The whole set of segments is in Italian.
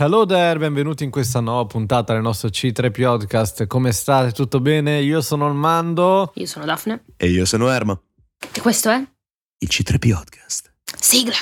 Hello there, benvenuti in questa nuova puntata del nostro C3 Podcast. Come state? Tutto bene? Io sono Armando. Io sono Daphne. E io sono Erma. E questo è? Il C3 Podcast. Sigla!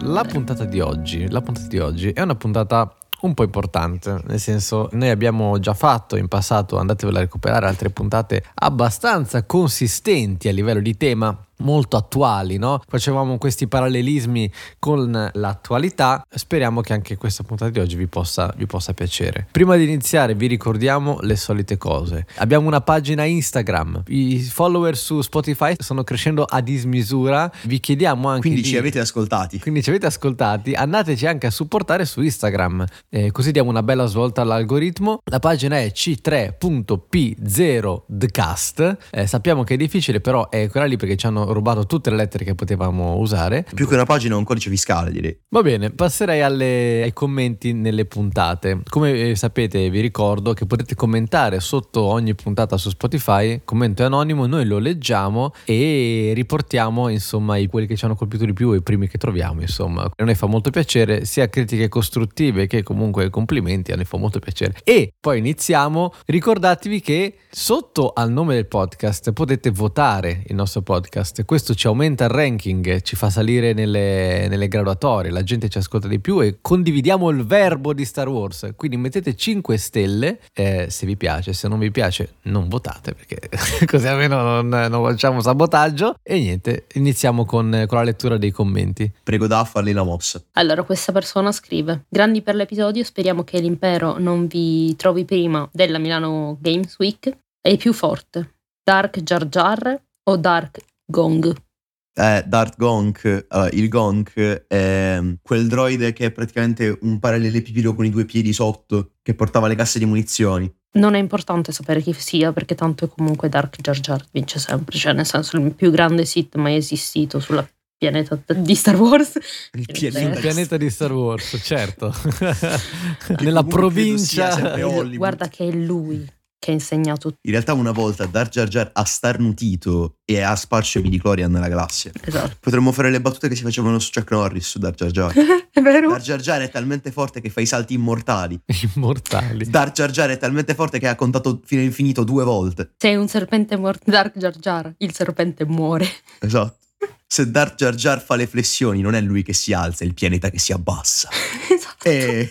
La puntata di oggi, la puntata di oggi è una puntata un po' importante, nel senso noi abbiamo già fatto in passato, andatevela a recuperare altre puntate abbastanza consistenti a livello di tema molto attuali, no? Facevamo questi parallelismi con l'attualità. Speriamo che anche questa puntata di oggi vi possa, vi possa piacere. Prima di iniziare, vi ricordiamo le solite cose. Abbiamo una pagina Instagram, i follower su Spotify sono crescendo a dismisura. Vi chiediamo anche. Quindi di... ci avete ascoltati. Quindi ci avete ascoltati. Andateci anche a supportare su Instagram, eh, così diamo una bella svolta all'algoritmo. La pagina è c3.p0thecast. Eh, sappiamo che è difficile, però è quella lì perché ci hanno rubato tutte le lettere che potevamo usare. Più che una pagina, un codice fiscale, direi. Va bene, passerei alle, ai commenti nelle puntate. Come eh, sapete, vi ricordo che potete commentare sotto ogni puntata su Spotify, commento è anonimo, noi lo leggiamo e riportiamo insomma i, quelli che ci hanno colpito di più e i primi che troviamo, insomma. A noi fa molto piacere, sia critiche costruttive che comunque complimenti, a noi fa molto piacere. E poi iniziamo, ricordatevi che sotto al nome del podcast potete votare il nostro podcast. Questo ci aumenta il ranking, ci fa salire nelle, nelle graduatorie, la gente ci ascolta di più e condividiamo il verbo di Star Wars. Quindi mettete 5 stelle eh, se vi piace, se non vi piace non votate perché così almeno non, non facciamo sabotaggio. E niente, iniziamo con, con la lettura dei commenti. Prego da farli la mossa. Allora, questa persona scrive: Grandi per l'episodio, speriamo che l'impero non vi trovi prima della Milano Games Week. È più forte, Dark Jar Jar o Dark Gong? Eh, Dart Gonk, allora, il Gonk è quel droide che è praticamente un parallelepipedo con i due piedi sotto che portava le casse di munizioni. Non è importante sapere chi sia perché tanto è comunque Dark Jar Jar vince sempre, cioè nel senso il più grande Sith mai esistito sulla pianeta di Star Wars. Il Il pianeta. Sul Beh. pianeta di Star Wars, certo. Nella provincia. Guarda che è lui che ha insegnato In realtà una volta Dar Jar Jar ha starnutito e ha sparso i midi-chlorian nella galassia. Esatto. Potremmo fare le battute che si facevano su Chuck Norris su Dar Jar Jar. è vero? Dar Jar Jar è talmente forte che fa i salti immortali. Immortali. Dar Jar Jar è talmente forte che ha contato fino all'infinito due volte. Sei un serpente morto. Dark Jar Jar, il serpente muore. Esatto. Se Dar Jar Jar fa le flessioni, non è lui che si alza, è il pianeta che si abbassa. esatto. E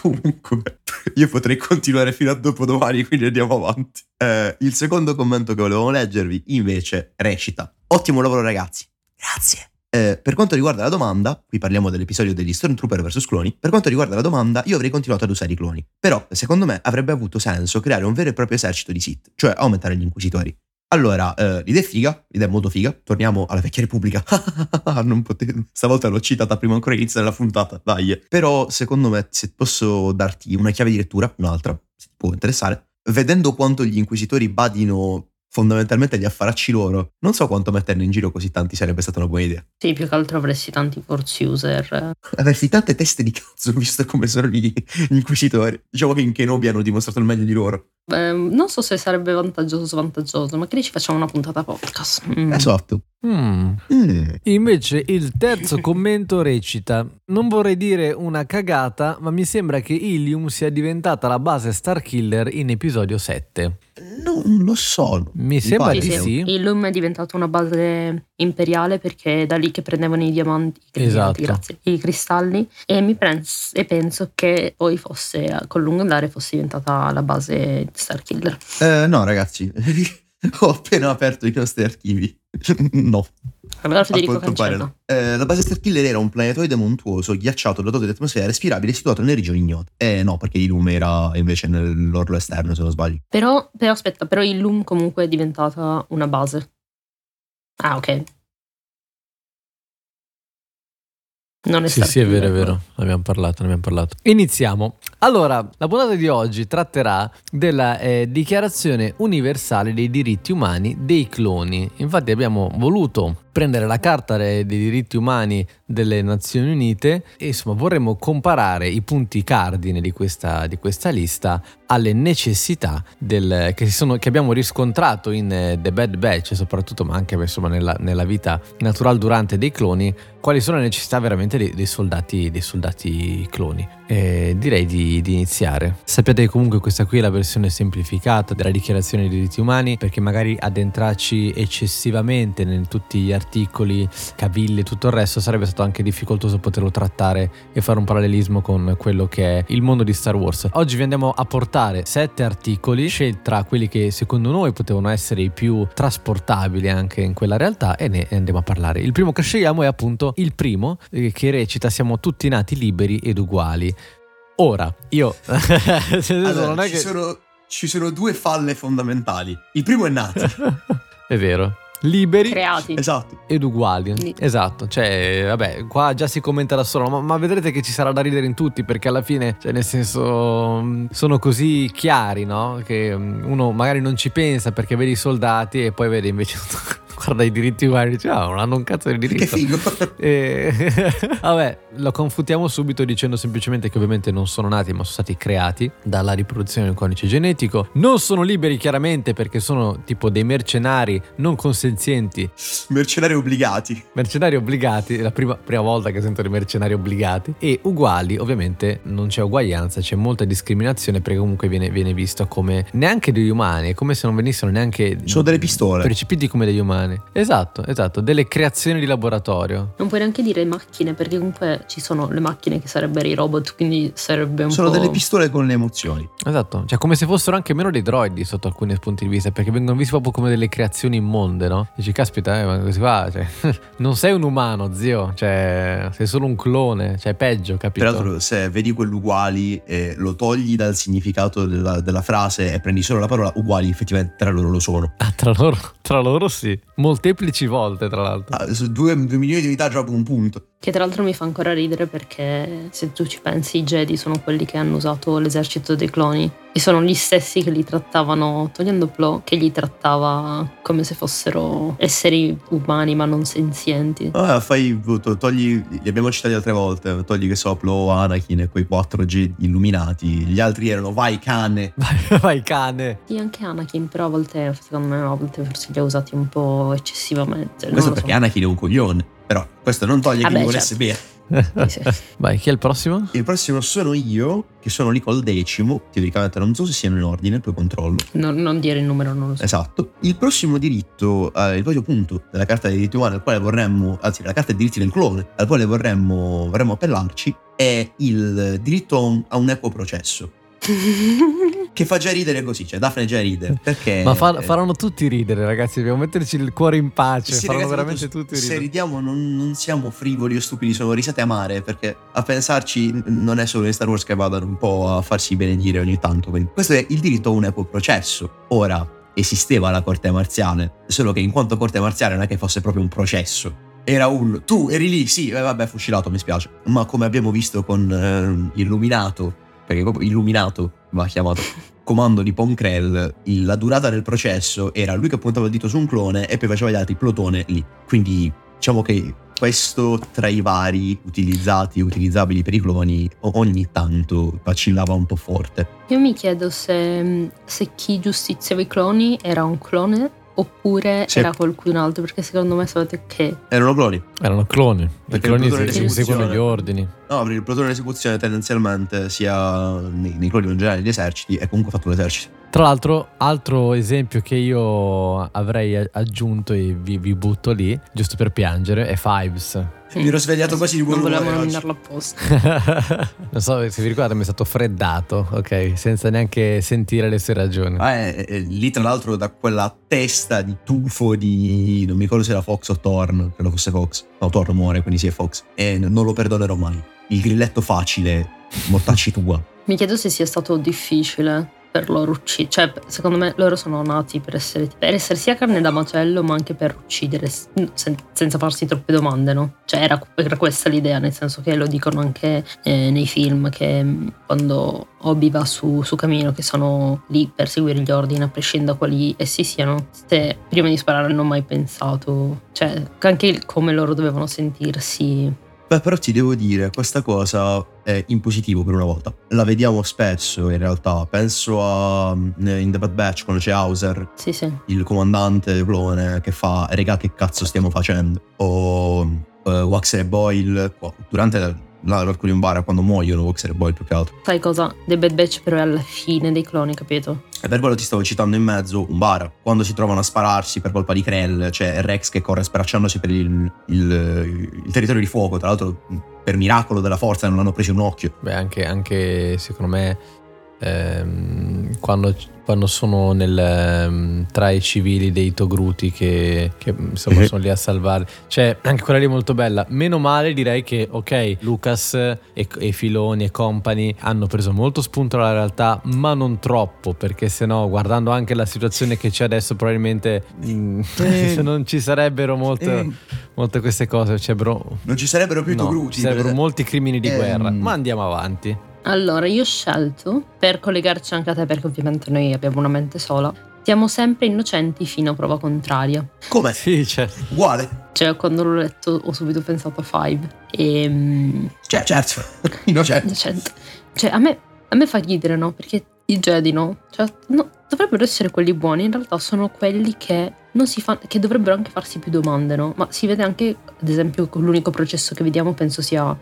comunque, io potrei continuare fino a dopodomani, quindi andiamo avanti. Eh, il secondo commento che volevo leggervi, invece, recita: Ottimo lavoro, ragazzi. Grazie. Eh, per quanto riguarda la domanda, qui parliamo dell'episodio degli Stormtrooper vs cloni. Per quanto riguarda la domanda, io avrei continuato ad usare i cloni. Però, secondo me, avrebbe avuto senso creare un vero e proprio esercito di Sith, cioè aumentare gli inquisitori. Allora, eh, l'idea è figa, l'idea è molto figa. Torniamo alla vecchia Repubblica. non potevo. Stavolta l'ho citata prima ancora iniziare la puntata, dai. Però, secondo me, se posso darti una chiave di lettura, un'altra, se ti può interessare, vedendo quanto gli inquisitori badino fondamentalmente agli affaracci loro, non so quanto metterne in giro così tanti sarebbe stata una buona idea. Sì, più che altro avresti tanti force user. Aversi tante teste di cazzo, visto come sono gli, gli inquisitori. Diciamo che in Kenobi hanno dimostrato il meglio di loro. Beh, non so se sarebbe vantaggioso o svantaggioso, magari ci facciamo una puntata podcast. Mm. Esatto. Mm. Mm. Invece il terzo commento recita: Non vorrei dire una cagata, ma mi sembra che Ilium sia diventata la base Starkiller in episodio 7. Non lo so. Mi sembra di sì. Il LUM è diventato una base imperiale perché è da lì che prendevano i diamanti, i Esatto. grazie, i cristalli e, mi pens- e penso che poi fosse, col lungo andare, fosse diventata la base Starkiller. Eh, no, ragazzi. Ho appena aperto i nostri archivi. no. Allora A Federico no. Eh, la base Starkiller era un planetoide montuoso, ghiacciato, dotato di atmosfera respirabile, situato nelle regioni ignote. Eh no, perché Ilum era invece nell'orlo esterno, se non sbaglio. Però, però aspetta, però il LUM comunque è diventata una base. Ah, ok. Non è Sì, sì, è vero, è vero, ne abbiamo parlato, ne abbiamo parlato. Iniziamo. Allora, la puntata di oggi tratterà della eh, Dichiarazione Universale dei Diritti Umani dei Cloni. Infatti abbiamo voluto prendere la carta dei diritti umani delle Nazioni Unite e insomma vorremmo comparare i punti cardine di questa, di questa lista alle necessità del, che, sono, che, abbiamo riscontrato in eh, The Bad Batch soprattutto ma anche insomma, nella, nella, vita naturale durante dei cloni. Quali sono le necessità veramente dei, dei soldati, dei soldati cloni? Eh, direi di, di, iniziare. Sappiate che comunque questa qui è la versione semplificata della dichiarazione dei diritti umani perché magari addentrarci eccessivamente in tutti gli articoli cavilli e tutto il resto sarebbe stato anche difficoltoso poterlo trattare e fare un parallelismo con quello che è il mondo di Star Wars oggi vi andiamo a portare sette articoli scelti tra quelli che secondo noi potevano essere i più trasportabili anche in quella realtà e ne andiamo a parlare. Il primo che scegliamo è appunto il primo eh, che recita siamo tutti nati liberi ed uguali. Ora, io... allora, ci, che... sono, ci sono due falle fondamentali. Il primo è nato. è vero liberi. Creati. Esatto. ed uguali. Lì. esatto. Cioè vabbè qua già si commenta da solo ma, ma, vedrete che ci sarà da ridere in tutti perché alla fine cioè nel senso mm, sono così chiari no? Che mm, uno magari non ci pensa perché vede i soldati e poi vede invece guarda i diritti umani dice ah non hanno un cazzo di diritto. Che figo. E, vabbè lo confutiamo subito dicendo semplicemente che ovviamente non sono nati ma sono stati creati dalla riproduzione del codice genetico. Non sono liberi chiaramente perché sono tipo dei mercenari non consenzienti. Mercenari obbligati. Mercenari obbligati è la prima, prima volta che sento dei mercenari obbligati. E uguali ovviamente non c'è uguaglianza c'è molta discriminazione perché comunque viene, viene visto come neanche degli umani è come se non venissero neanche sono delle pistole. percepiti come degli umani umani. Esatto, esatto, delle creazioni di laboratorio. Non puoi neanche dire macchine, perché comunque ci sono le macchine che sarebbero i robot, quindi sarebbe un sono po'... Sono delle pistole con le emozioni. Esatto, cioè come se fossero anche meno dei droidi sotto alcuni punti di vista, perché vengono visti proprio come delle creazioni immonde, no? Dici, caspita, eh, ma così qua, cioè, non sei un umano, zio, cioè, sei solo un clone, cioè peggio, capito? Peraltro, se vedi quell'uguali e lo togli dal significato della, della frase e prendi solo la parola uguali, effettivamente tra loro lo sono. Ah, tra loro, tra loro sì molteplici volte tra l'altro. Ah, su due, due milioni di unità gioco un punto. Che tra l'altro mi fa ancora ridere perché se tu ci pensi i Jedi sono quelli che hanno usato l'esercito dei cloni e sono gli stessi che li trattavano, togliendo Plo, che li trattava come se fossero esseri umani ma non senzienti. Ah, fai, togli, li abbiamo citati altre volte, togli che so, Plo, Anakin e quei 4 G illuminati, gli altri erano vai cane. Vai, vai cane. Sì, anche Anakin, però a volte, secondo me, a volte forse li ha usati un po' eccessivamente. Questo perché so. Anakin è un coglione, però questo non toglie Vabbè, che li volesse certo. bene. Vai, chi è il prossimo? Il prossimo sono io, che sono lì col decimo. Teoricamente non so se siano in ordine, poi controllo. No, non dire il numero, non lo so. Esatto. Il prossimo diritto, eh, il prossimo punto della carta dei diritti umani al quale vorremmo, anzi, la carta dei diritti del clone, al quale vorremmo, vorremmo appellarci, è il diritto a un equo processo che fa già ridere così, cioè Daphne già ride. Perché... Ma fa, faranno tutti ridere, ragazzi. Dobbiamo metterci il cuore in pace. Sì, faranno ragazzi, veramente tutti ridere. Se ridiamo, non, non, siamo frivoli o stupidi, sono risate amare. Perché a pensarci, non è solo in Star Wars che vadano un po' a farsi benedire ogni tanto. Quindi, questo è il diritto a un equo processo. Ora, esisteva la corte marziale, solo che in quanto corte marziale non è che fosse proprio un processo era un tu eri lì, sì, eh, vabbè, fucilato, mi spiace. Ma come abbiamo visto con eh, Illuminato, perché proprio Illuminato va chiamato comando di Ponkrell, la durata del processo era lui che puntava il dito su un clone e poi faceva gli altri plotone lì. Quindi diciamo che questo tra i vari utilizzati utilizzabili per i cloni ogni tanto vacillava un po' forte. Io mi chiedo se, se chi giustiziava i cloni era un clone oppure sì. era qualcun altro? Perché secondo me sapete che... Erano cloni. Erano cloni. Perché I cloni si seguono gli ordini. No, perché il plotone d'esecuzione tendenzialmente sia nei, nei cloni in generale degli eserciti è comunque fatto un esercito. Tra l'altro, altro esempio che io avrei aggiunto e vi, vi butto lì, giusto per piangere, è Fives. Mi ero svegliato quasi di buon Non volevamo nominarlo apposta. non so se vi ricordate, mi è stato freddato, ok? Senza neanche sentire le sue ragioni. Ah, è, è, lì, tra l'altro, da quella testa di tufo di. Non mi ricordo se era Fox o Thorn. Credo fosse Fox. No, Thorn muore, quindi sì, è Fox. E non lo perdonerò mai. Il grilletto facile, mortacci tua. mi chiedo se sia stato difficile per loro uccidere. Cioè, secondo me loro sono nati per essere, per essere sia carne da macello, ma anche per uccidere sen- senza farsi troppe domande, no? Cioè, era, era, questa l'idea, nel senso che lo dicono anche eh, nei film, che mm, quando Obi va su, su cammino, che sono lì per seguire gli ordini, a prescindere da quali essi siano, se prima di sparare non ho mai pensato, cioè, anche come loro dovevano sentirsi Beh, però ti devo dire, questa cosa è in positivo per una volta. La vediamo spesso in realtà. Penso a eh, in The Bad Batch quando c'è Hauser, sì, sì. il comandante clone che fa regà che cazzo stiamo facendo. O uh, Wax e Boyle durante di un bar quando muoiono Voxer e Boyle più che altro. Sai cosa? The Bad Batch però è alla fine dei cloni, capito? E per quello ti stavo citando in mezzo un bar, quando si trovano a spararsi per colpa di Krell, c'è Rex che corre sparacciandosi per il, il, il territorio di fuoco, tra l'altro per miracolo della forza non hanno preso un occhio. Beh, anche, anche secondo me ehm, quando, quando, sono nel, ehm, tra i civili dei Togruti che, che insomma sono lì a salvare. Cioè, anche quella lì è molto bella. Meno male direi che, ok, Lucas e, e Filoni e company hanno preso molto spunto dalla realtà, ma non troppo, perché sennò, guardando anche la situazione che c'è adesso, probabilmente mh, eh. non ci sarebbero molte, eh. molte queste cose. Cioè, bro, non ci sarebbero più no, Togruti. Ci sarebbero molti crimini di eh. guerra, ma andiamo avanti. Allora, io ho scelto, per collegarci anche a te, perché ovviamente noi abbiamo una mente sola, siamo sempre innocenti fino a prova contraria. Come? Sì, certo. Uguale. Cioè, quando l'ho letto ho subito pensato a Five. E... Mm, cioè, certo, innocenti. Innocente. Cioè, a me, a me fa ridere, no? Perché i Jedi, no? Cioè, no, dovrebbero essere quelli buoni, in realtà sono quelli che, non si fa, che dovrebbero anche farsi più domande, no? Ma si vede anche, ad esempio, con l'unico processo che vediamo penso sia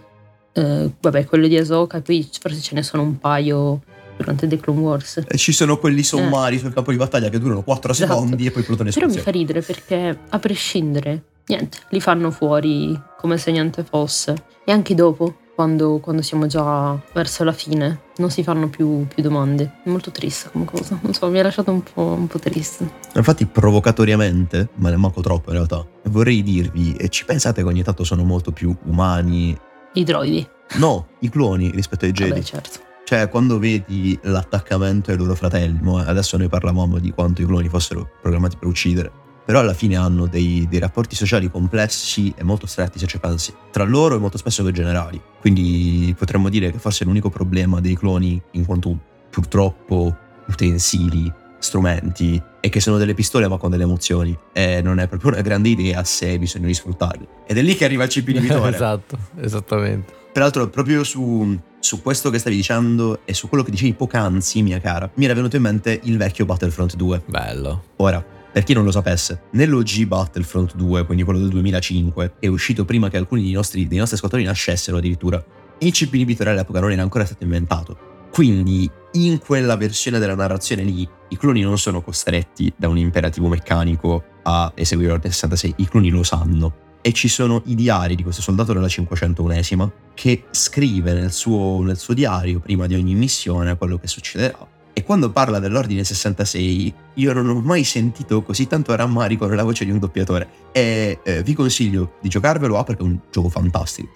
eh, vabbè, quello di Asoka, poi forse ce ne sono un paio durante The Clone Wars. E ci sono quelli sommari eh. sul campo di battaglia che durano 4 esatto. secondi e poi Plutone Però mi fa ridere perché a prescindere, niente, li fanno fuori come se niente fosse. E anche dopo, quando, quando siamo già verso la fine, non si fanno più, più, domande. È molto triste come cosa. Non so, mi ha lasciato un po', un po triste. Infatti, provocatoriamente, ma ne manco troppo in realtà, vorrei dirvi, e ci pensate che ogni tanto sono molto più umani i droidi. No, i cloni rispetto ai Jedi. Vabbè, certo. Cioè, quando vedi l'attaccamento ai loro fratelli, adesso noi parlavamo di quanto i cloni fossero programmati per uccidere, però alla fine hanno dei, dei, rapporti sociali complessi e molto stretti se ci pensi, tra loro e molto spesso con i generali. Quindi potremmo dire che forse l'unico problema dei cloni, in quanto purtroppo utensili, strumenti, è che sono delle pistole ma con delle emozioni e non è proprio una grande idea se di sfruttarle. Ed è lì che arriva il chip inibitore. esatto, esattamente. Peraltro, proprio su, su, questo che stavi dicendo e su quello che dicevi poc'anzi, mia cara, mi era venuto in mente il vecchio Battlefront 2. Bello. Ora, per chi non lo sapesse, nell'OG Battlefront 2, quindi quello del 2005, è uscito prima che alcuni dei nostri, dei nostri squadroni nascessero addirittura. Il chip inibitore all'epoca non era ancora stato inventato. Quindi, in quella versione della narrazione lì, i cloni non sono costretti da un imperativo meccanico a eseguire l'ordine 66, i cloni lo sanno e ci sono i diari di questo soldato della 501esima che scrive nel suo, nel suo diario prima di ogni missione quello che succederà. E quando parla dell'ordine 66, io non ho mai sentito così tanto rammarico nella voce di un doppiatore. E eh, vi consiglio di giocarvelo a perché è un gioco fantastico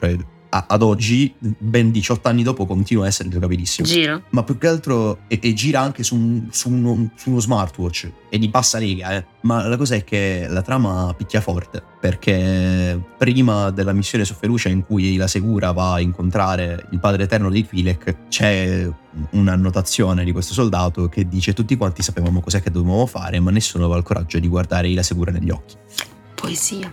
ad oggi, ben 18 anni dopo, continua a essere giocabilissimo. Gira. Ma più che altro, e, e gira anche su, un, su, uno, su, uno, smartwatch e di bassa riga, eh. Ma la cosa è che la trama picchia forte, perché prima della missione Sofferucia in cui la Segura va a incontrare il padre eterno di Twi'lek, c'è un'annotazione di questo soldato che dice tutti quanti sapevamo cos'è che dovevamo fare, ma nessuno aveva il coraggio di guardare la Segura negli occhi. Poesia.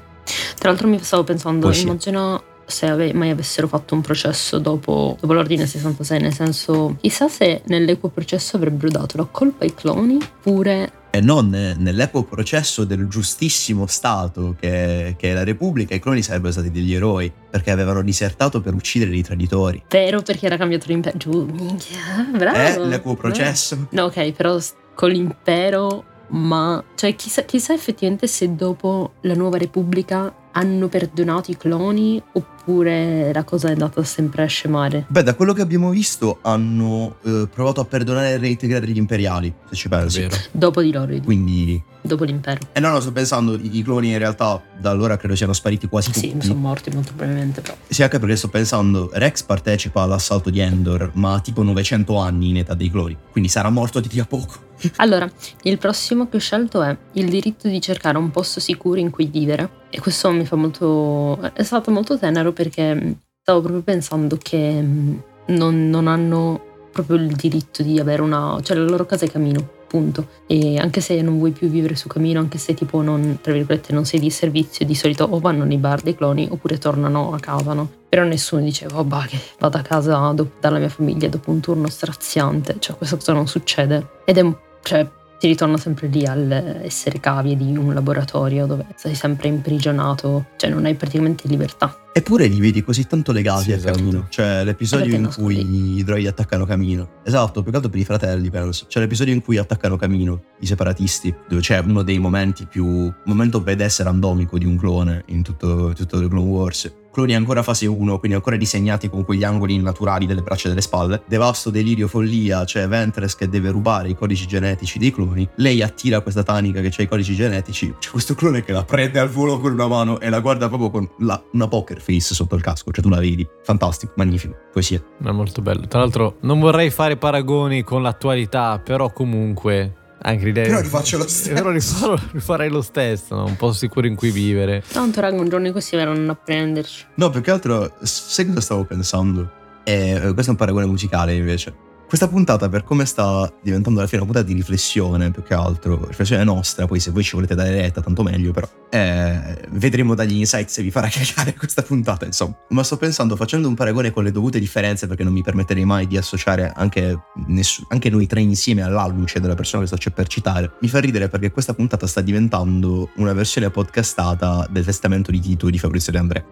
Tra l'altro mi stavo pensando, Poesia. immagino se ave- mai avessero fatto un processo dopo, dopo, l'ordine 66, nel senso chissà se nell'equo processo avrebbero dato la colpa ai cloni pure e non nell'equo processo del giustissimo Stato che, che, è la Repubblica, i cloni sarebbero stati degli eroi perché avevano disertato per uccidere i traditori. Vero, perché era cambiato l'impero. Giù, minchia, bravo. È l'equo processo. No, ok, però con l'impero, ma cioè chissà, chissà effettivamente se dopo la nuova Repubblica hanno perdonato i cloni oppure la cosa è andata sempre a scemare? Beh, da quello che abbiamo visto hanno eh, provato a perdonare e reintegrare gli imperiali, se ci pensi. Vero. Dopo di loro, Quindi... dopo l'impero. Eh no, no, sto pensando, i, i cloni in realtà da allora credo siano spariti quasi Sì, tutti. sono morti molto probabilmente però. Sì, anche perché sto pensando, Rex partecipa all'assalto di Endor, ma ha tipo 900 anni in età dei cloni, quindi sarà morto di lì a poco. Allora, il prossimo che ho scelto è il diritto di cercare un posto sicuro in cui vivere. E questo mi fa molto. è stato molto tenero perché mh, stavo proprio pensando che mh, non, non hanno proprio il diritto di avere una. cioè la loro casa è camino. Punto. E anche se non vuoi più vivere su camino, anche se tipo non, tra virgolette, non sei di servizio, di solito o vanno nei bar dei cloni oppure tornano a casa, no? Però nessuno diceva, oh bah, che vado a casa do- dalla mia famiglia dopo un turno straziante. Cioè, questa cosa non succede. Ed è un cioè si ritorna sempre lì all'essere cavie di un laboratorio dove sei sempre imprigionato, cioè non hai praticamente libertà. Eppure li vedi così tanto legati Sì, a esatto. Camino. Cioè, l'episodio in cui i droidi attaccano Camino. Esatto, più che altro per i fratelli, penso. C'è l'episodio in cui attaccano Camino, i separatisti, dove c'è uno dei momenti più. momento badass randomico di un clone in tutto, tutto il Clone Wars. Cloni ancora fase 1, quindi ancora disegnati con quegli angoli naturali delle braccia e delle spalle. Devasto, delirio, follia, c'è Ventress che deve rubare i codici genetici dei cloni. Lei attira questa tanica che ha i codici genetici. C'è questo clone che la prende al volo con una mano e la guarda proprio con la- una poker face sotto il casco. Cioè tu la vedi. Fantastico, magnifico. Poesia. È molto bello. Tra l'altro, non vorrei fare paragoni con l'attualità, però comunque. Anche l'idea. Però rifaccio lo stesso. Però rifarò- rifarei lo stesso, no? un po' sicuro in cui vivere. Tanto raga, un giorno questi verranno a prenderci. No, più che altro, sai cosa stavo pensando? Eh, questo è un paragone musicale invece. Questa puntata, per come sta diventando alla fine una puntata di riflessione, più che altro, riflessione nostra, poi se voi ci volete dare retta, tanto meglio, però eh, vedremo dagli insight se vi farà cagare questa puntata, insomma. Ma sto pensando, facendo un paragone con le dovute differenze, perché non mi permetterei mai di associare anche, ness- anche noi tre insieme all'alluce della persona che sto c'è per citare, mi fa ridere perché questa puntata sta diventando una versione podcastata del testamento di Tito di Fabrizio De André.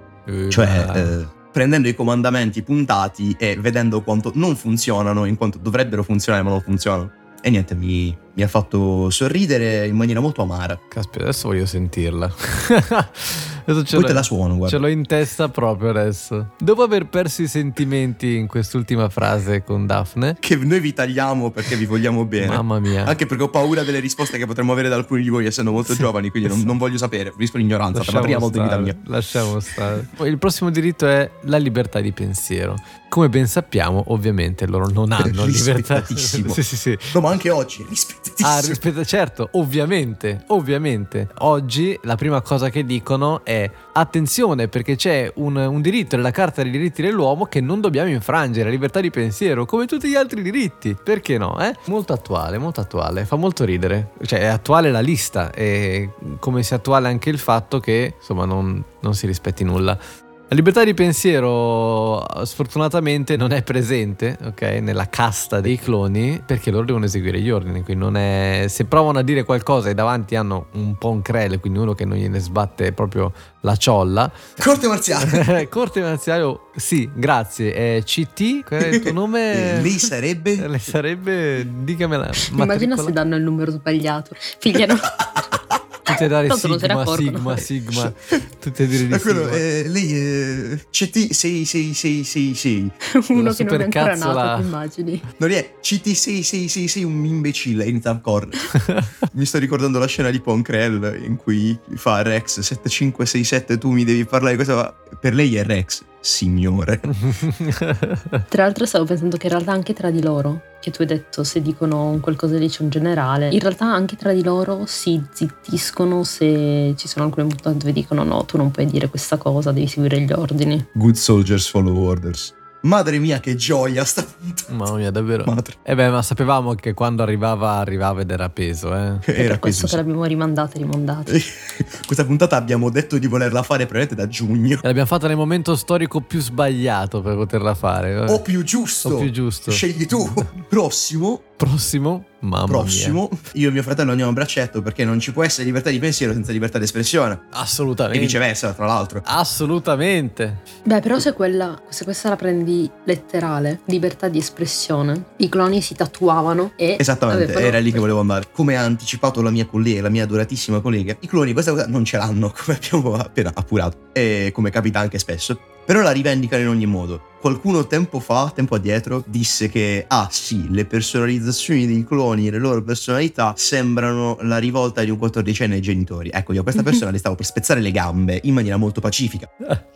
Cioè, Ah. eh, prendendo i comandamenti puntati e vedendo quanto non funzionano, in quanto dovrebbero funzionare, ma non funzionano. E niente, mi, mi ha fatto sorridere in maniera molto amara. Caspita, adesso voglio sentirla. adesso ce Poi te la suono, guarda. ce l'ho in testa proprio adesso. Dopo aver perso i sentimenti in quest'ultima frase con Daphne, Che noi vi tagliamo perché vi vogliamo bene. mamma mia. Anche perché ho paura delle risposte che potremmo avere da alcuni di voi, essendo molto Sì. giovani, quindi non, non voglio sapere. Rischio l'ignoranza per la prima volta in vita mia. lasciamo stare. Poi il prossimo diritto è la libertà di pensiero. Come ben sappiamo, ovviamente loro non hanno libertà. Sì, sì, sì. No, ma anche oggi, rispettatissimo. Ah, certo, ovviamente, ovviamente. Oggi la prima cosa che dicono è attenzione perché c'è un, un diritto nella Carta dei diritti dell'uomo che non dobbiamo infrangere, libertà di pensiero, come tutti gli altri diritti. Perché no? Eh? Molto attuale, molto attuale, fa molto ridere. Cioè è attuale la lista e come sia attuale anche il fatto che insomma non, non si rispetti nulla. La libertà di pensiero sfortunatamente non è presente, ok, nella casta dei cloni perché loro devono eseguire gli ordini, quindi non è se provano a dire qualcosa e davanti hanno un po' un crele, quindi uno che non gliene sbatte proprio la ciolla. Corte marziale. Corte marziale, oh, sì, grazie. È CT, qual è il tuo nome? Eh, Lei sarebbe... Lei sarebbe digamela. Immagina se danno il numero sbagliato. Figliano. tutte dare Tanto sigma, sigma, sigma, tutte dire di È quello, sigma. eh, lei è CT 6666. Uno che non è ancora nato, ti immagini. Non è CT6666 un imbecille a correre. mi sto ricordando la scena di Ponkrell in cui fa Rex 7567 tu mi devi parlare di cosa per lei è Rex signore. Tra l'altro stavo pensando che in realtà anche tra di loro, che tu hai detto se dicono un qualcosa dice un generale, in realtà anche tra di loro si zittiscono se ci sono alcune puntate dove dicono no, tu non puoi dire questa cosa, devi seguire gli ordini. Good soldiers follow orders. Madre mia che gioia sta puntata. Mamma mia, davvero. Madre. E beh, ma sapevamo che quando arrivava, arrivava ed era peso, eh. Era per questo che l'abbiamo rimandata e rimandata. Questa puntata abbiamo detto di volerla fare probabilmente da giugno. E l'abbiamo fatta nel momento storico più sbagliato per poterla fare. O più giusto. O più giusto. Scegli tu. Prossimo. Prossimo, mamma prossimo, mia. io e mio fratello andiamo a braccetto perché non ci può essere libertà di pensiero senza libertà di espressione. E Assolutamente. viceversa, tra l'altro. Assolutamente. Beh, però se, quella, se questa la prendi letterale, libertà di espressione, i cloni si tatuavano e... Esattamente, Vabbè, però- era lì che volevo andare. Come ha anticipato la mia collega, la mia adoratissima collega, i cloni questa cosa non ce l'hanno, come abbiamo appena appurato. E come capita anche spesso. Però la rivendicano in ogni modo. Qualcuno tempo fa, tempo addietro, disse che, ah sì, le personalizzazioni dei cloni e le loro personalità sembrano la rivolta di un quattordicenne ai genitori. Ecco, io a questa persona le stavo per spezzare le gambe in maniera molto pacifica.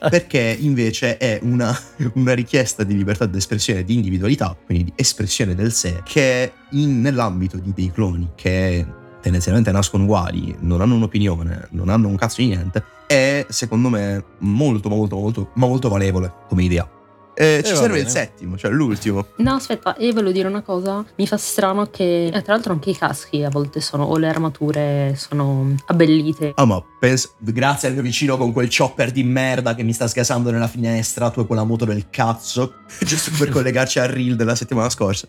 perché invece è una, una richiesta di libertà d'espressione, di individualità, quindi di espressione del sé, che in- nell'ambito di dei cloni, che tendenzialmente nascono uguali, non hanno un'opinione, non hanno un cazzo di niente, è secondo me molto molto molto molto valevole come idea. Eh, ci va serve bene. il settimo, cioè l'ultimo. No, aspetta, io volevo dire una cosa. Mi fa strano che, eh, tra l'altro, anche i caschi a volte sono, o le armature sono abbellite. Ah, ma penso, grazie al mio vicino con quel chopper di merda che mi sta sgasando nella finestra, tu e quella moto del cazzo, giusto per collegarci al reel della settimana scorsa.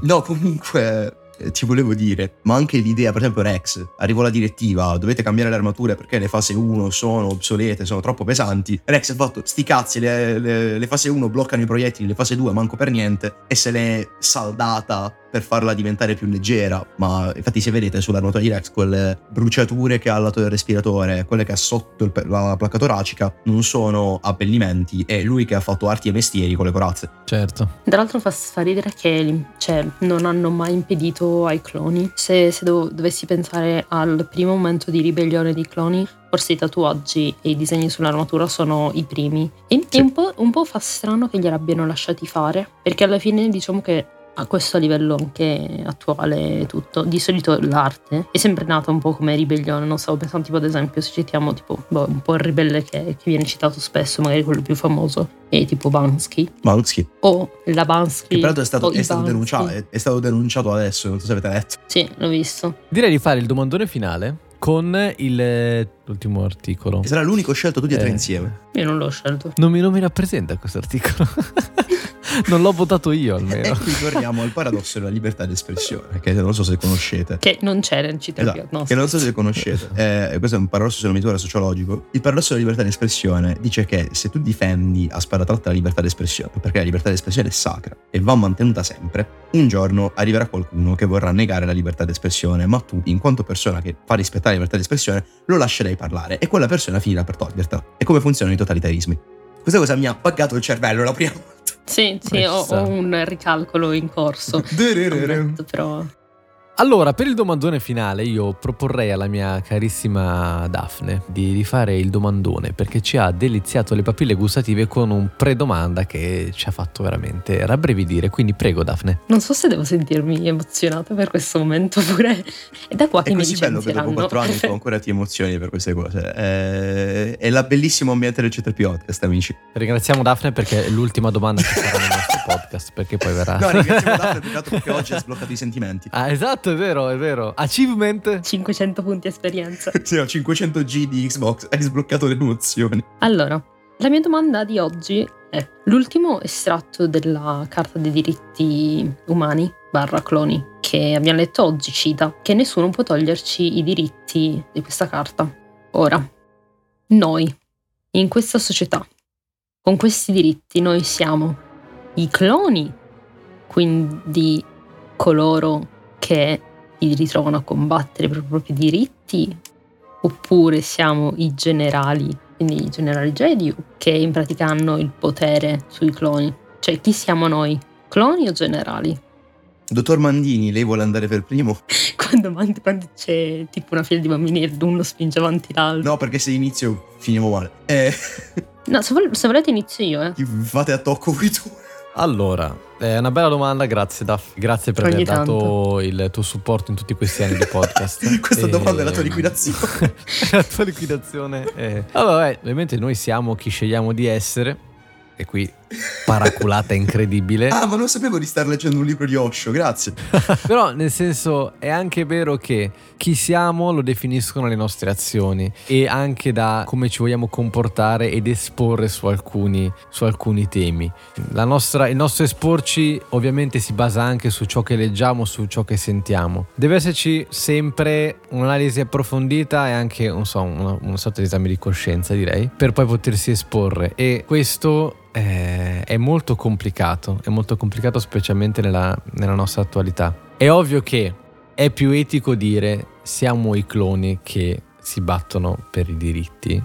No, comunque eh, ti volevo dire, ma anche l'idea, per esempio Rex, arrivò la direttiva, dovete cambiare le armature perché le fase 1 sono obsolete, sono troppo pesanti. Rex ha fatto sti cazzi, le, le- le fase 1 bloccano i proiettili, le fase 2 manco per niente e se l'è saldata per farla diventare più leggera. Ma infatti se vedete sull'armatura di Rex quelle bruciature che ha al lato del respiratore, quelle che ha sotto il la placca toracica, non sono abbellimenti, è lui che ha fatto arti e mestieri con le corazze. Certo. Tra l'altro fa, fa ridere che cioè, non hanno mai impedito ai cloni. Se, se dov- dovessi pensare al primo momento di ribellione dei cloni, forse i tatuaggi e i disegni sull'armatura sono i primi. E, Sì. un, po', un po' fa strano che glieli abbiano lasciati fare, perché alla fine diciamo che a questo livello anche attuale tutto, di solito l'arte è sempre nata un po' come ribellione, non stavo pensando tipo ad esempio se citiamo tipo boh, un po' il ribelle che, che viene citato spesso, magari quello più famoso, è tipo Bansky Mansky. o la Bansky. Che peraltro è stato, è stato Bansky. denunciato, è, è stato denunciato adesso, non so se avete letto. Sì, l'ho visto. Direi di fare il domandone finale con il, l'ultimo articolo. E sarà l'unico scelto tutti e tre Eh. insieme. Io non l'ho scelto. Non mi, non mi rappresenta questo articolo. non l'ho votato io E almeno. qui torniamo al paradosso della libertà d'espressione, che non so se conoscete. Che non c'era in città Esatto, no, che non so se conoscete. Eh, questo è un paradosso se non mi ricordo sociologico. Il paradosso della libertà d'espressione dice che se tu difendi a spada tratta la libertà d'espressione, perché la libertà d'espressione è sacra e va mantenuta sempre, un giorno arriverà qualcuno che vorrà negare la libertà d'espressione, ma tu, in quanto persona che fa rispettare la libertà d'espressione, lo lascerai parlare e quella persona finirà per togliertela. E come funzionano i totalitarismi. Questa cosa mi ha pagato il cervello la prima volta. Sì, sì, ho, ho un ricalcolo in corso. Ammetto, però. Allora, per il domandone finale io proporrei alla mia carissima Daphne di, di fare il domandone perché ci ha deliziato le papille gustative con un predomanda che ci ha fatto veramente rabbrividire. Quindi prego Daphne. Non so se devo sentirmi emozionata per questo momento pure. È da qua che È mi così bello che dopo quattro anni tu ancora ti emozioni per queste cose. È, è la bellissimo ambiente del C3 Podcast, amici. Ringraziamo Daphne perché è l'ultima domanda che farà nel nostro podcast perché poi verrà... No, ringraziamo Daphne peccato perché oggi ha sbloccato i sentimenti. ah, esatto, è vero, è vero. Achievement. 500 punti esperienza. Sì, ho 500G di Xbox, hai sbloccato le emozioni. Allora, la mia domanda di oggi è: l'ultimo estratto della Carta dei diritti umani barra cloni che abbiamo letto oggi cita che nessuno può toglierci i diritti di questa carta. Ora, noi, in questa società, con questi diritti, noi siamo i cloni, quindi coloro che si ritrovano a combattere per i propri diritti oppure siamo i generali, quindi i generali Jedi, che in pratica hanno il potere sui cloni. Cioè, chi siamo noi? Cloni o generali? Dottor Mandini, lei vuole andare per primo? Quando, quando c'è tipo una fila di bambini e uno spinge avanti l'altro. No, perché se inizio finiamo male. Eh, No, se, vol- se volete inizio io, eh. fate a tocco voi tu. Allora, è una bella domanda, grazie Daphne. Grazie per Ogni aver dato il tuo supporto in tutti questi anni di podcast. Questa E- domanda è la tua liquidazione. la tua liquidazione. è- Vabbè, vabbè, ovviamente noi siamo chi scegliamo di essere e qui paraculata incredibile. Ah, ma non sapevo di star leggendo un libro di Osho, grazie. Però nel senso è anche vero che chi siamo lo definiscono le nostre azioni e anche da come ci vogliamo comportare ed esporre su alcuni, su alcuni temi. Nostra, il nostro esporci ovviamente si basa anche su ciò che leggiamo, su ciò che sentiamo. Deve esserci sempre un'analisi approfondita e anche non so, una, una sorta di esame di coscienza direi, per poi potersi esporre e questo è, è molto complicato, è molto complicato specialmente nella, nella nostra attualità. È ovvio che è più etico dire siamo i cloni che si battono per i diritti,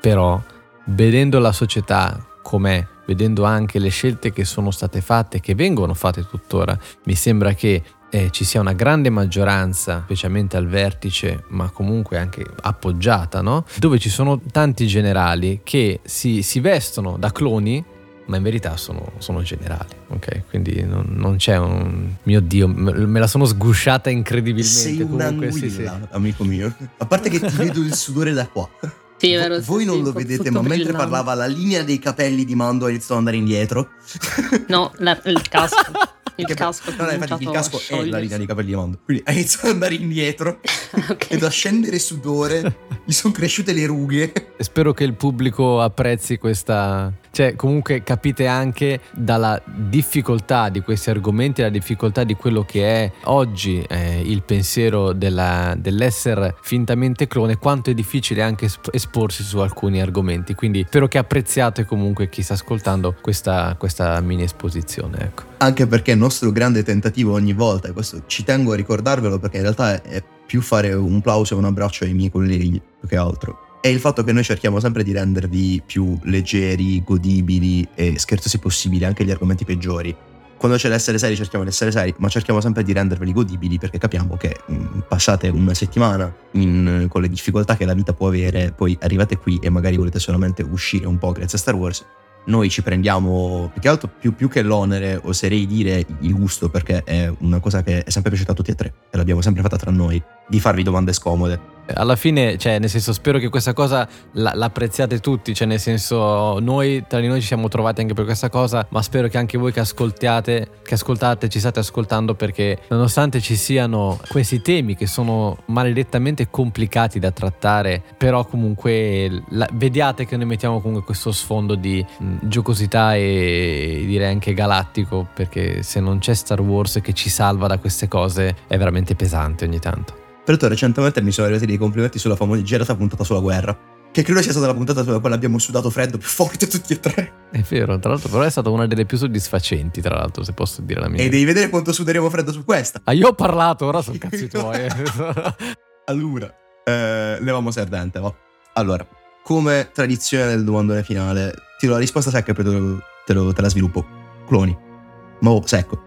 però vedendo la società com'è, vedendo anche le scelte che sono state fatte, che vengono fatte tuttora, mi sembra che eh, ci sia una grande maggioranza, specialmente al vertice, ma comunque anche appoggiata, no? dove ci sono tanti generali che si, si vestono da cloni ma in verità sono, sono generali, ok? Quindi non, non, c'è un... Mio Dio, me la sono sgusciata incredibilmente. Sei un'anguilla, sì, sì. amico mio. A parte che ti vedo il sudore da qua. Sì, vero, Voi sì, non sì, lo vedete, ma mentre parlava la linea dei capelli di Mando ha iniziato ad andare indietro. No, la, il casco. Il che casco, no, infatti, il casco è la linea dei capelli di Mando. Quindi ha iniziato ad andare indietro okay. e da scendere sudore gli sono cresciute le rughe. E spero che il pubblico apprezzi questa, cioè, comunque capite anche dalla difficoltà di questi argomenti, la difficoltà di quello che è oggi eh, il pensiero della, dell'essere fintamente clone, quanto è difficile anche esporsi su alcuni argomenti. Quindi spero che apprezziate comunque chi sta ascoltando questa, questa mini esposizione. Ecco. Anche perché il nostro grande tentativo ogni volta, e questo ci tengo a ricordarvelo perché in realtà è più fare un plauso e un abbraccio ai miei colleghi più che altro è il fatto che noi cerchiamo sempre di rendervi più leggeri, godibili e scherzosi possibili anche gli argomenti peggiori. Quando c'è l'essere seri cerchiamo di essere seri, ma cerchiamo sempre di renderveli godibili perché capiamo che mm, passate una settimana in, con le difficoltà che la vita può avere, poi arrivate qui e magari volete solamente uscire un po' grazie a Star Wars. Noi ci prendiamo più che altro più, più che l'onere, oserei dire il gusto, perché è una cosa che è sempre piaciuta a tutti e tre e l'abbiamo sempre fatta tra noi, di farvi domande scomode alla fine, cioè, nel senso, spero che questa cosa la, l'apprezziate tutti, cioè, nel senso, noi tra di noi ci siamo trovati anche per questa cosa, ma spero che anche voi che ascoltate, che ascoltate, ci state ascoltando perché nonostante ci siano questi temi che sono maledettamente complicati da trattare, però comunque la, vediate che noi mettiamo comunque questo sfondo di mh, giocosità e direi anche galattico, perché se non c'è Star Wars che ci salva da queste cose è veramente pesante ogni tanto. Peraltro recentemente mi sono arrivati dei complimenti sulla famiggerata puntata sulla guerra. Che credo sia stata la puntata sulla quale abbiamo sudato freddo più forte tutti e tre. È vero, tra l'altro, però è stata una delle più soddisfacenti, tra l'altro, se posso dire la mia. E devi vedere quanto suderemo freddo su questa. Ah, io ho parlato, ora sono cazzi tuoi. allora, eh, levamo serdente, va. Allora, come tradizione del domandone finale, ti do la risposta secca e poi te, lo, te, lo, te la sviluppo. Cloni. Ma oh, secco.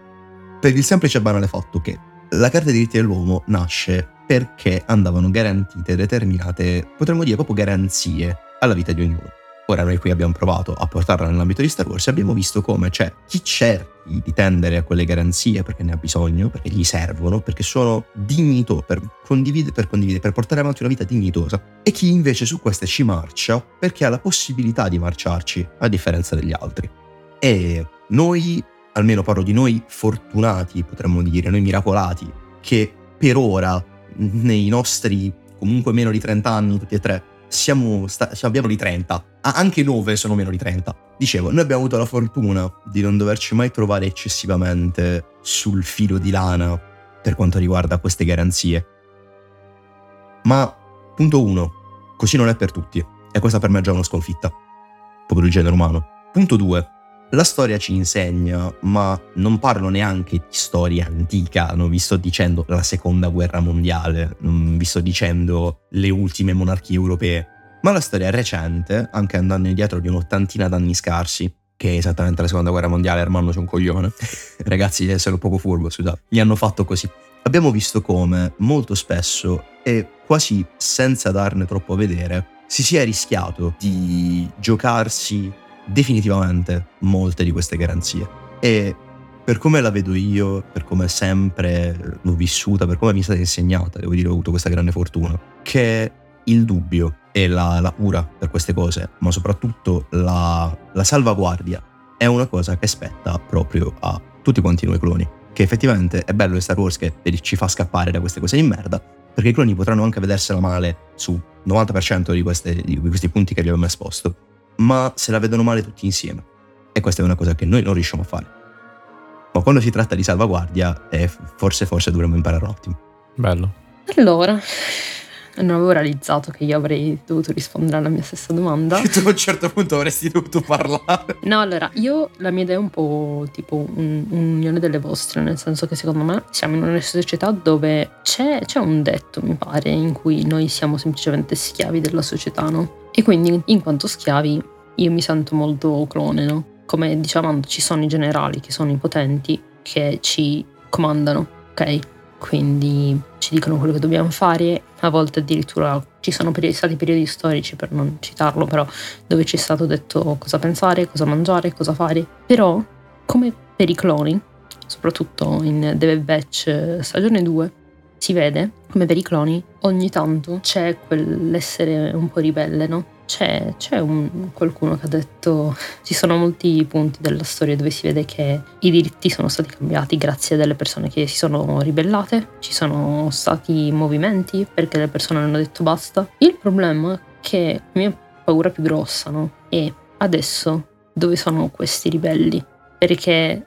Per il semplice e banale fatto che la Carta dei diritti dell'uomo nasce perché andavano garantite determinate, potremmo dire proprio garanzie alla vita di ognuno. Ora noi qui abbiamo provato a portarla nell'ambito di Star Wars e abbiamo visto come c'è chi cerchi di tendere a quelle garanzie perché ne ha bisogno, perché gli servono, perché sono dignito per condividere, per condividere, per portare avanti una vita dignitosa, e chi invece su queste ci marcia perché ha la possibilità di marciarci, a differenza degli altri. E noi, almeno parlo di noi fortunati, potremmo dire, noi miracolati, che per ora nei nostri comunque meno di 30 anni, tutti e tre, siamo, sta- siamo di 30, anche 9 sono meno di 30. Dicevo, noi abbiamo avuto la fortuna di non doverci mai trovare eccessivamente sul filo di lana per quanto riguarda queste garanzie. Ma, punto 1, così non è per tutti, e questa per me è già una sconfitta, proprio del genere umano. Punto 2, la storia ci insegna, ma non parlo neanche di storia antica, non vi sto dicendo la seconda guerra mondiale, non vi sto dicendo le ultime monarchie europee, ma la storia recente, anche andando indietro di un'ottantina d'anni scarsi, che è esattamente la seconda guerra mondiale, Armando c'è un coglione. Ragazzi, essere un poco furbo, scusate, mi hanno fatto così. Abbiamo visto come molto spesso e quasi senza darne troppo a vedere, si sia rischiato di giocarsi definitivamente molte di queste garanzie. E per come la vedo io, per come sempre l'ho vissuta, per come mi è stata insegnata, devo dire, ho avuto questa grande fortuna, che il dubbio e la, la cura per queste cose, ma soprattutto la, la salvaguardia è una cosa che spetta proprio a tutti quanti noi cloni. Che effettivamente è bello in Star Wars che ci fa scappare da queste cose di merda, perché i cloni potranno anche vedersela male su 90% di, queste, di questi punti che abbiamo esposto, ma se la vedono male tutti insieme. E questa è una cosa che noi non riusciamo a fare. Ma quando si tratta di salvaguardia, eh, forse, forse dovremmo imparare un attimo. Bello. Allora, non avevo realizzato che io avrei dovuto rispondere alla mia stessa domanda. tu a un certo punto avresti dovuto parlare. No, allora, io la mia idea è un po' tipo un, un'unione delle vostre, nel senso che secondo me siamo in una società dove c'è, c'è un detto, mi pare, in cui noi siamo semplicemente schiavi della società, no? E quindi, in quanto schiavi, io mi sento molto clone, no? Come dicevamo, ci sono i generali che sono i potenti che ci comandano, ok? Quindi ci dicono quello che dobbiamo fare, a volte addirittura ci sono stati periodi storici, per non citarlo, però dove ci è stato detto cosa pensare, cosa mangiare, cosa fare. Però, come per i cloni, soprattutto in The Batch stagione 2, si vede come per i cloni ogni tanto c'è quell'essere un po' ribelle, no? C'è, c'è un, qualcuno che ha detto ci sono molti punti della storia dove si vede che i diritti sono stati cambiati grazie a delle persone che si sono ribellate, ci sono stati movimenti perché le persone hanno detto basta. Il problema è che la mia paura più grossa no? è adesso dove sono questi ribelli perché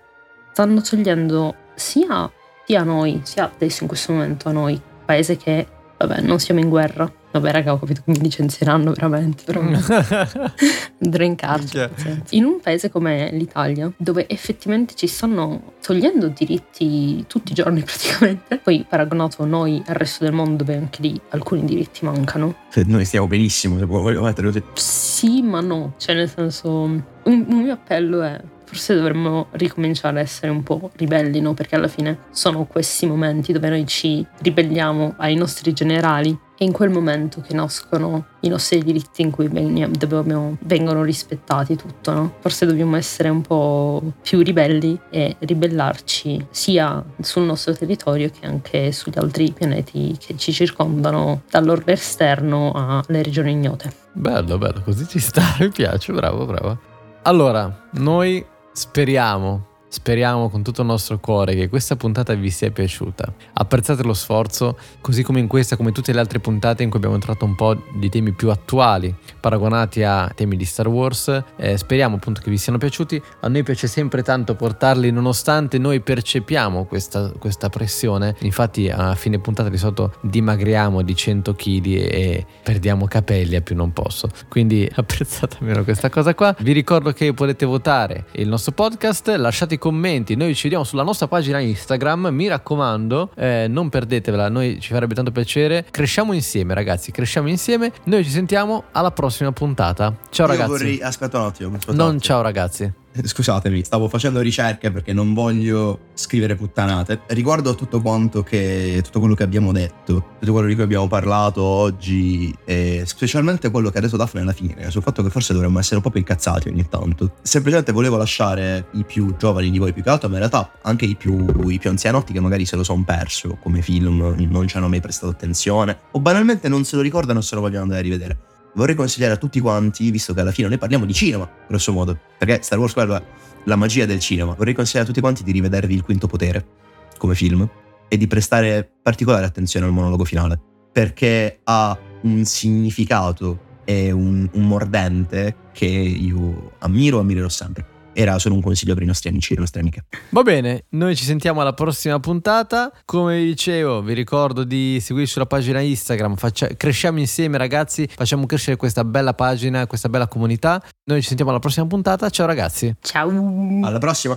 stanno togliendo sia, sia a noi, sia adesso in questo momento a noi, paese che vabbè non siamo in guerra Vabbè, raga, ho capito che mi licenzieranno veramente, però andrò in carcere. In un paese come l'Italia, dove effettivamente ci stanno togliendo diritti tutti i giorni praticamente, poi paragonato noi al resto del mondo, dove anche lì alcuni diritti mancano. Cioè, noi stiamo benissimo, se voglio mettere così. Sì, ma no, cioè nel senso, un, un mio appello è forse dovremmo ricominciare a essere un po' ribelli, no? Perché alla fine sono questi momenti dove noi ci ribelliamo ai nostri generali è in quel momento che nascono i nostri diritti in cui dobbiamo, vengono rispettati tutto, no? Forse dobbiamo essere un po' più ribelli e ribellarci sia sul nostro territorio che anche sugli altri pianeti che ci circondano, dall'orbe esterno alle regioni ignote. Bello, bello, così ci sta, mi piace, bravo, bravo. Allora, noi speriamo Speriamo con tutto il nostro cuore che questa puntata vi sia piaciuta. Apprezzate lo sforzo, così come in questa, come tutte le altre puntate in cui abbiamo trattato un po' di temi più attuali, paragonati a temi di Star Wars. Eh, speriamo appunto che vi siano piaciuti. A noi piace sempre tanto portarli, nonostante noi percepiamo questa, questa pressione. Infatti, a fine puntata di solito dimagriamo di 100 kg e perdiamo capelli a più non posso. Quindi apprezzate almeno questa cosa qua. Vi ricordo che potete votare il nostro podcast, lasciate i commenti, noi ci vediamo sulla nostra pagina Instagram, mi raccomando, eh, non perdetevela, noi ci farebbe tanto piacere. Cresciamo insieme ragazzi, cresciamo insieme, noi ci sentiamo alla prossima puntata. Ciao Io ragazzi. Vorrei... Aspetta un attimo. Aspetta non attimo. ciao ragazzi. Scusatemi, stavo facendo ricerche perché non voglio scrivere puttanate. Riguardo a tutto quanto che tutto quello che abbiamo detto, tutto quello di cui abbiamo parlato oggi, e specialmente quello che ha detto Daphne alla fine, sul fatto che forse dovremmo essere un po' più incazzati ogni tanto. Semplicemente volevo lasciare i più giovani di voi più che altro, ma in realtà anche i più, i più anzianotti che magari se lo sono perso come film, non ci hanno mai prestato attenzione, o banalmente non se lo ricordano e se lo vogliono andare a rivedere vorrei consigliare a tutti quanti, visto che alla fine noi parliamo di cinema, grosso modo, perché Star Wars è la magia del cinema, vorrei consigliare a tutti quanti di rivedervi Il Quinto Potere come film e di prestare particolare attenzione al monologo finale, perché ha un significato e un, un mordente che io ammiro e ammirerò sempre era solo un consiglio per i nostri amici e le nostre amiche. Va bene, noi ci sentiamo alla prossima puntata. Come vi dicevo, vi ricordo di seguirci sulla pagina Instagram. Faccia, cresciamo insieme, ragazzi. Facciamo crescere questa bella pagina, questa bella comunità. Noi ci sentiamo alla prossima puntata. Ciao, ragazzi. Ciao. Alla prossima.